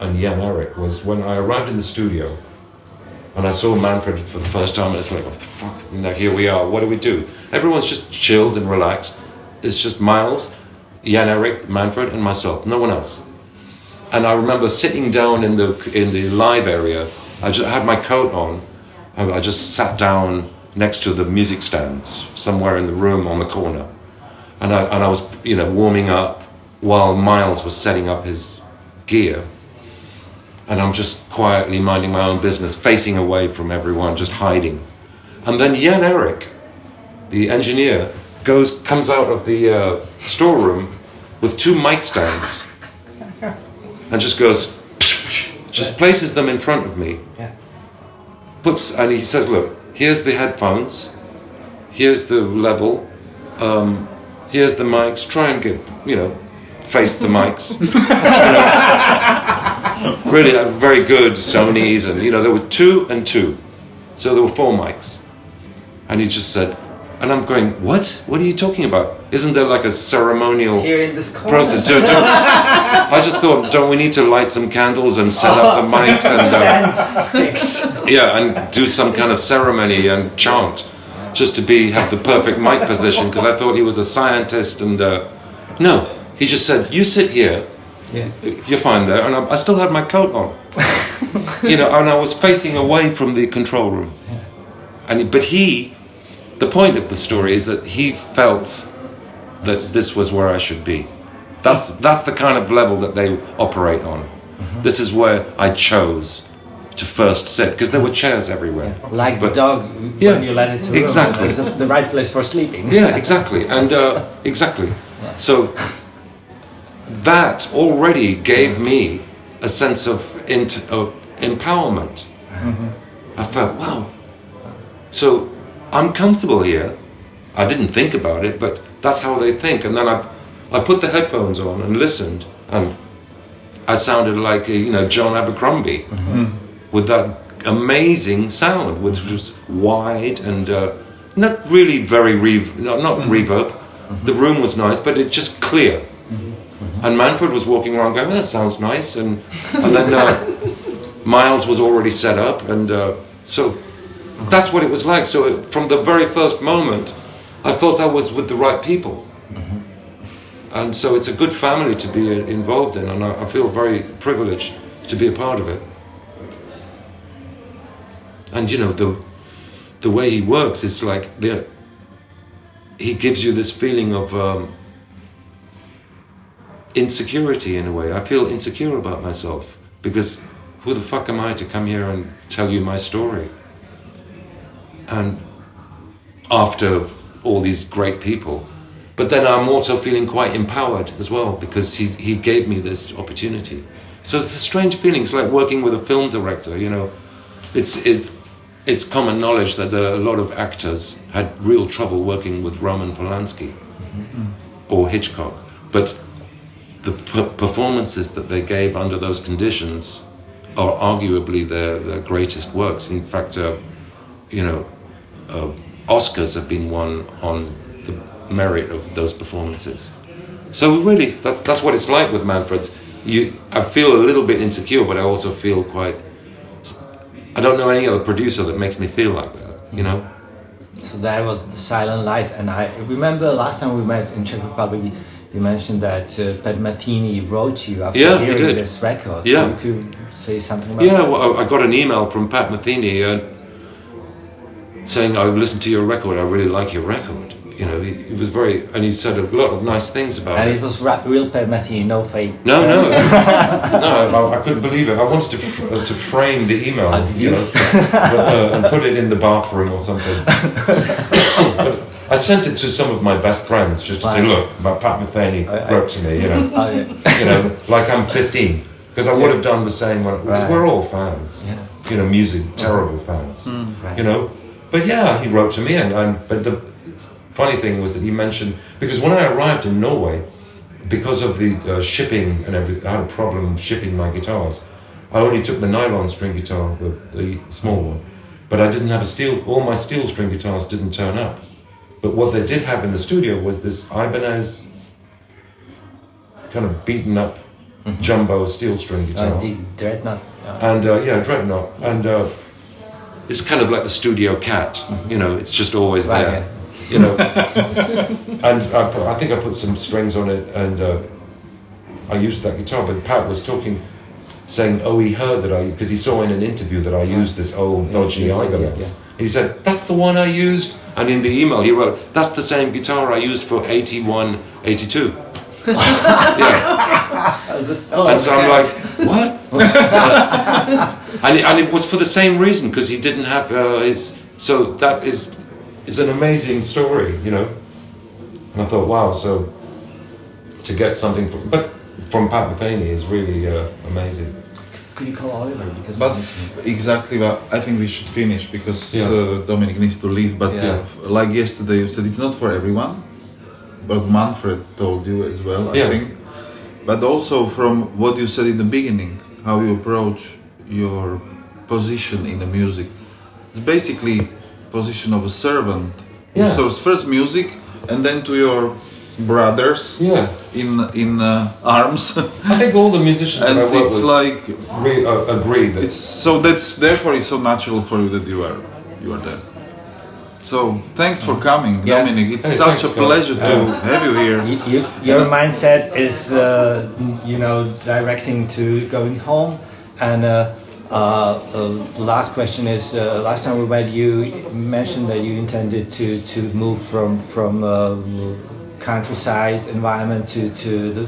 and Jan Erik was when I arrived in the studio and I saw Manfred for the first time. And it's like, oh, fuck? Now here we are. What do we do? Everyone's just chilled and relaxed. It's just Miles, Jan Erik, Manfred, and myself. No one else. And I remember sitting down in the in the live area. I just had my coat on. I just sat down next to the music stands somewhere in the room on the corner, and I and I was you know warming up while Miles was setting up his gear. And I'm just quietly minding my own business, facing away from everyone, just hiding. And then Jan Erik, the engineer, goes comes out of the uh, storeroom with two mic stands and just goes, [TSK] just places them in front of me. Yeah. Puts and he says, "Look, here's the headphones, here's the level, um, here's the mics. Try and get you know, face the mics. [LAUGHS] You know, really, uh, very good Sony's, and you know there were two and two, so there were four mics, and he just said." And I'm going, what? What are you talking about? Isn't there like a ceremonial Here in this process. Don't, don't, [LAUGHS] I just thought, don't we need to light some candles and set up the mics and uh, yeah, and do some kind of ceremony and chant, just to be have the perfect mic position? Because I thought he was a scientist, and uh, no, he just said, "You sit here, Yeah. you're fine there," and I, I still had my coat on, [LAUGHS] you know, and I was facing away from the control room, and he- but he, the point of the story is that he felt that this was where I should be. That's that's the kind of level that they operate on. This is where I chose to first sit because there were chairs everywhere. Like But- the dog Yeah, when you let it to exactly. It's the right place for sleeping. Yeah, exactly, and uh, exactly. So that already gave me a sense of int- of empowerment. I felt wow. So I'm comfortable here. I didn't think about it, but that's how they think. And then I, I put the headphones on and listened, and I sounded like a, you know John Abercrombie mm-hmm. with that amazing sound, which mm-hmm. was wide and uh, not really very rev- not, not mm-hmm. reverb. The room was nice, but it's just clear. And Manfred was walking around going, "That sounds nice," and and then uh, [LAUGHS] Miles was already set up, and uh, so that's what it was like. So it, from the very first moment, I felt I was with the right people. And so it's a good family to be uh, involved in, and I, I feel very privileged to be a part of it. And you know the the way he works, it's like the, he gives you this feeling of um, insecurity in a way. I feel insecure about myself because who the fuck am I to come here and tell you my story? And after all these great people. But then I'm also feeling quite empowered as well because he, he gave me this opportunity. So it's a strange feeling. It's like working with a film director, you know. It's, it, it's common knowledge that there are a lot of actors had real trouble working with Roman Polanski mm-hmm. or Hitchcock. But the performances that they gave under those conditions are arguably their, their greatest works. In fact, uh, you know, uh, Oscars have been won on the merit of those performances. So really, that's that's what it's like with Manfred. you, I feel a little bit insecure, but I also feel quite. I don't know any other producer that makes me feel like that. You know. So that was the Silent Light, and I remember last time we met in Czech Republic. You mentioned that uh, Pat Metheny wrote you after Yeah, he hearing did. this record. Yeah. You could say something about Yeah, well, I got an email from Pat Metheny uh, saying, "I've listened to your record. I really like your record." You know, he, he was very, and he said a lot of nice things about And it. And it was ra- real Pat Metheny, no fake. No, no, [LAUGHS] no! I, I couldn't believe it. I wanted to f- uh, to frame the email, Oh, you you? know, uh, and put it in the bathroom or something. [LAUGHS] I sent it to some of my best friends just to say, "Look, my Pat Metheny I- I- wrote to me," you know, [LAUGHS] yeah. you know, like I'm 15, because I would have done the same when because Right. we're all fans, Yeah. you know, music terrible fans, Right. you know. But yeah, he wrote to me, and, and but the funny thing was that he mentioned because when I arrived in Norway, because of the uh, shipping and everything, I had a problem shipping my guitars. I only took the nylon string guitar, the, the small one, but I didn't have a steel. All my steel string guitars didn't turn up. But what they did have in the studio was this Ibanez kind of beaten up jumbo steel string guitar. Uh, the Dreadnought. Uh, And uh, yeah, Dreadnought. And uh, it's kind of like the studio cat, you know, it's just always Right, there. You know, [LAUGHS] and I, put, I think I put some strings on it, and uh, I used that guitar. But Pat was talking, saying, "Oh, he heard that I because he saw in an interview that I used this old dodgy yeah, yeah, Ibanez." He said, "That's the one I used." And in the email, he wrote, "That's the same guitar I used for 81, 82." [LAUGHS] yeah. and so I'm like, what? [LAUGHS] and, it, and it was for the same reason because he didn't have uh, his. So that is, it's an amazing story, you know. And I thought, wow, so to get something from, but from Pat Metheny is really uh, amazing. Could you call Oliver? Because But exactly, but I think we should finish because Yeah. uh, Dominic needs to leave. But Yeah. yeah, like yesterday, you said it's not for everyone. But Manfred told you as well, I think. But also from what you said in the beginning, how you approach your position in the music. It's basically position of a servant who Yeah. serves first music and then to your brothers Yeah, in in uh, arms. [LAUGHS] I think all the musicians and I it's like re- uh, agree that it's so that's therefore it's so natural for you that you are you are there. So thanks for coming, Yeah. Dominic. It's Hey, such thanks, a guys. pleasure to have you here. You, you, your mindset is, uh, you know, directing to going home. And uh, uh, uh, the last question is: uh, Last time we met, you mentioned that you intended to, to move from from uh, countryside environment to, to the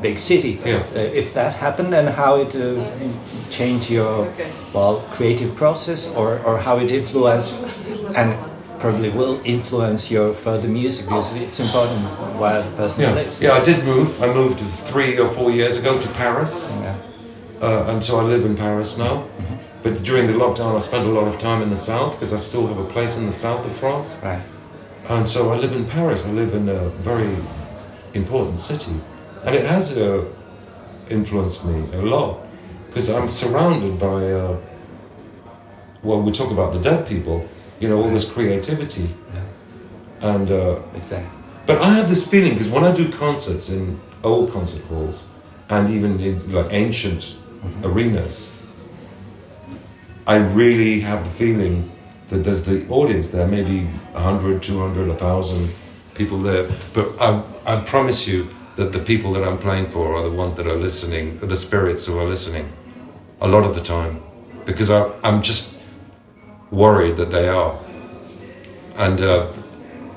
big city. Yeah. Uh, if that happened, and how it uh, changed your well creative process, or, or how it influenced and probably will influence your further music because it's important where the person yeah, lives. yeah. I did move. I moved three or four years ago to Paris. Yeah. uh, and so I live in Paris now. But during the lockdown, I spent a lot of time in the south because I still have a place in the south of France. Right. And so I live in Paris. I live in a very important city, and it has uh, influenced me a lot because I'm surrounded by. Uh, well, we talk about the dead people, you know, all this creativity, and. Uh, It's there. but I have this feeling because when I do concerts in old concert halls and even in like ancient arenas, I really have the feeling that there's the audience there, maybe 100, 200, 1,000 people there. But I, I promise you that the people that I'm playing for are the ones that are listening, the spirits who are listening a lot of the time because I, I'm just worried that they are. And uh,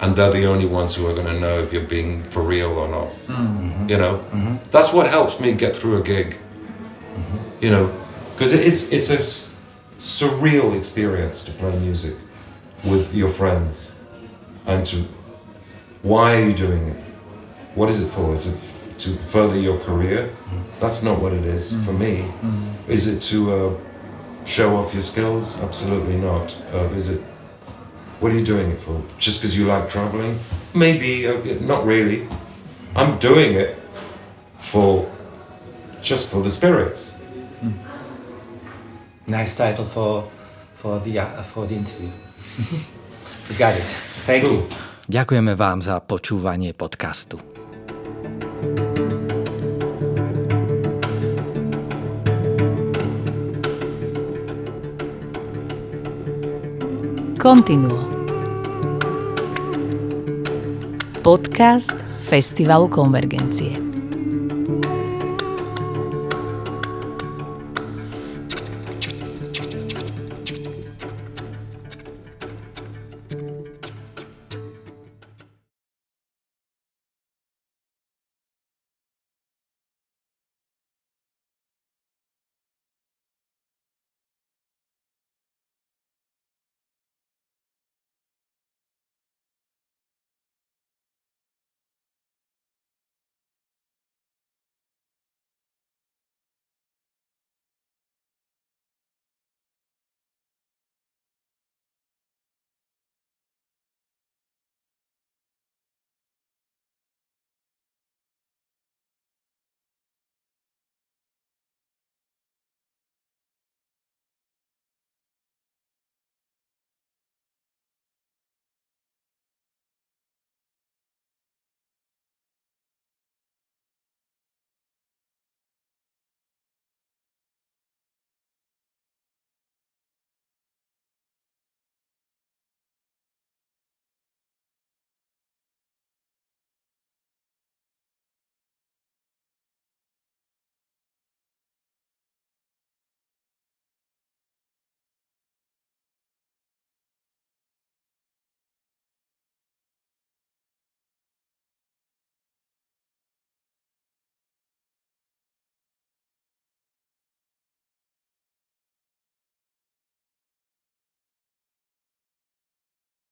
and they're the only ones who are going to know if you're being for real or not. Mm-hmm. You know, mm-hmm. that's what helps me get through a gig. Mm-hmm. You know, because it's it's a surreal experience to play music with your friends, and to why are you doing it? What is it for? Is it to further your career? That's not what it is for me. Is it to uh, show off your skills? Absolutely not. Uh, is it what are you doing it for? Just because you like traveling? Maybe, uh, not really. I'm doing it for just for the spirits. Nice title for, for, the, uh, for the interview. [LAUGHS] you got it. Thank cool. you. Ďakujeme vám za počúvanie podcastu. Continuo. Podcast Festivalu Konvergencie.